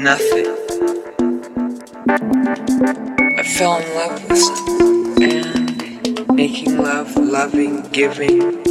nothing. I fell in love with something and making love, loving, giving.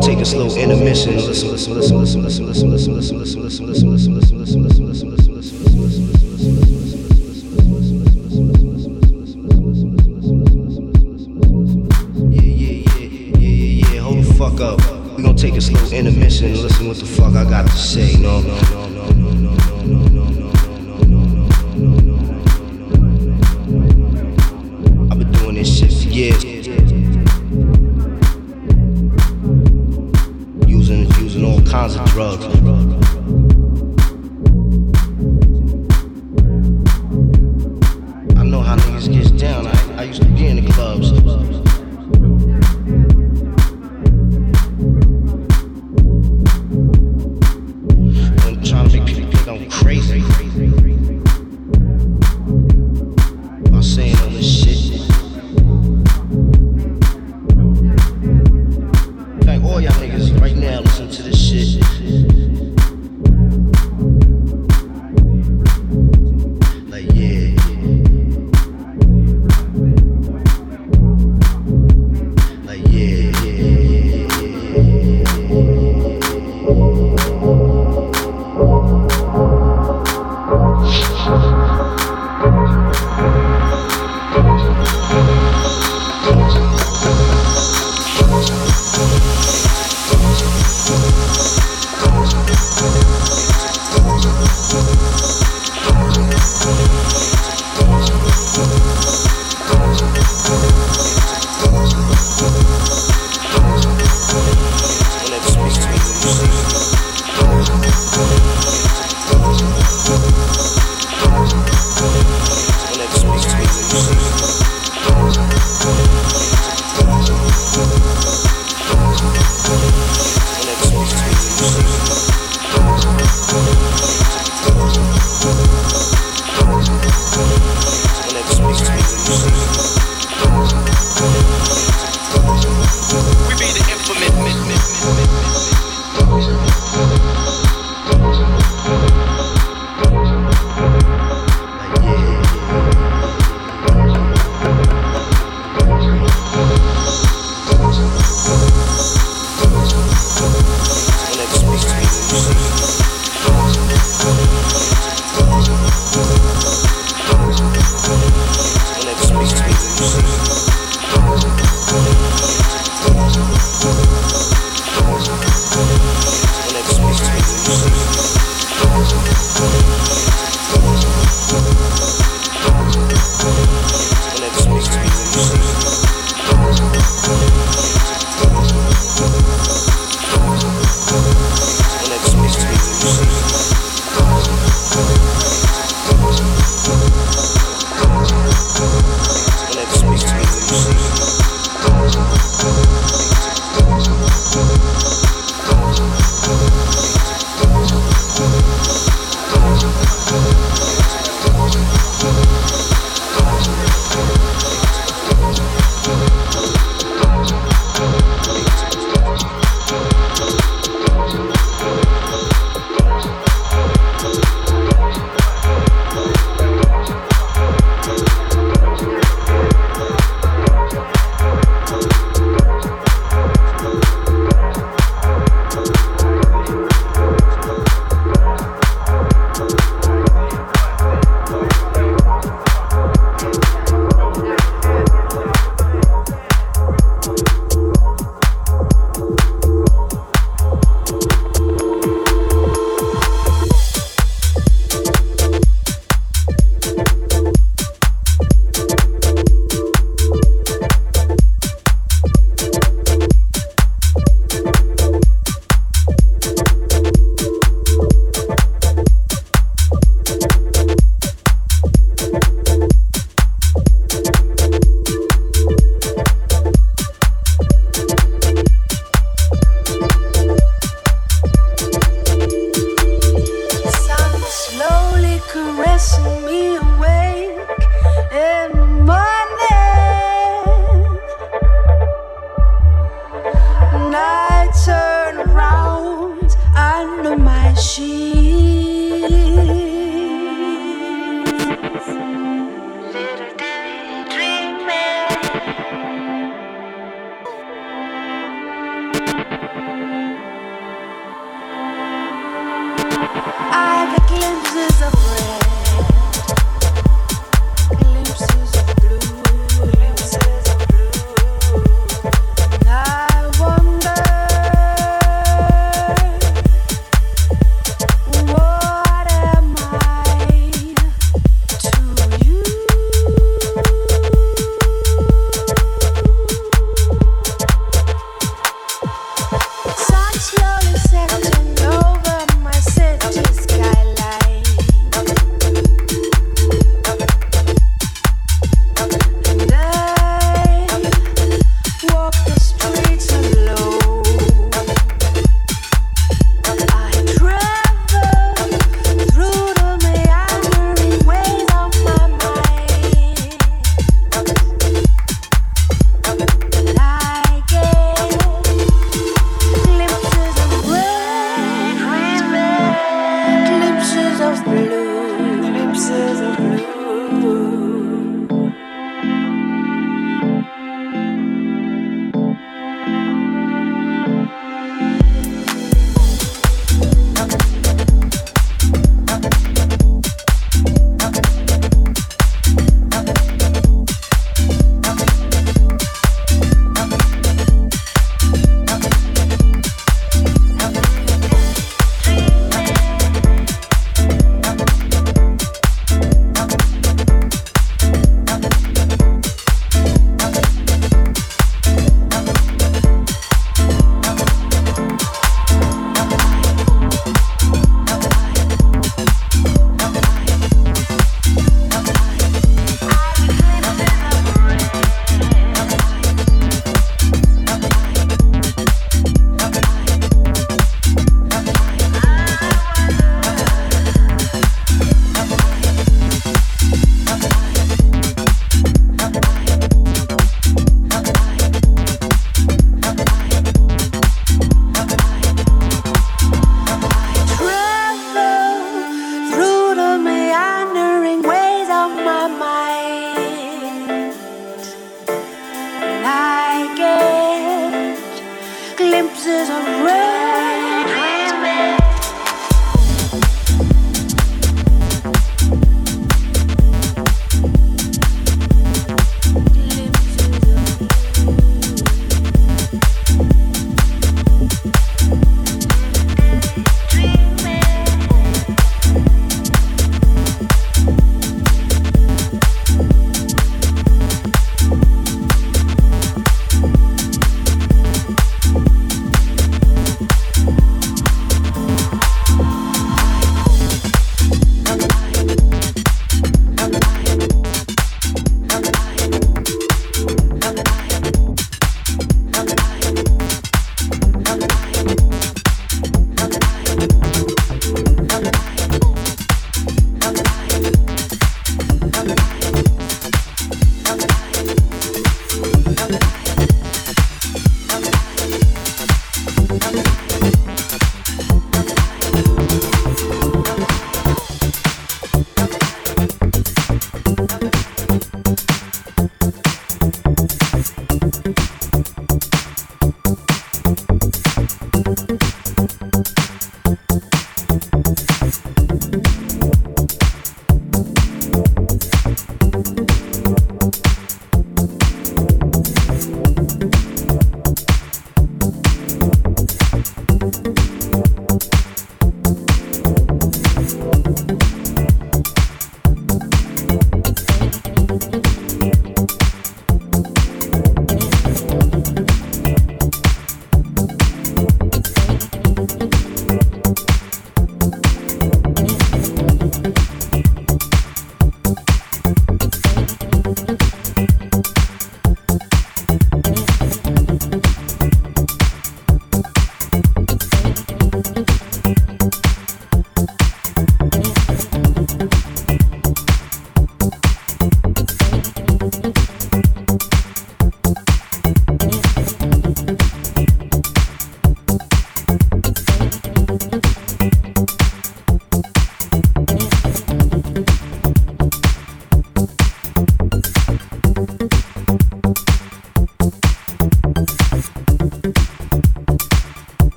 take a slow intermission. Listen, listen, listen, listen, listen, listen, listen, listen, listen, listen, listen, listen, listen, listen, listen. Take a slow intermission, listen what the fuck I got to say, no, no, no.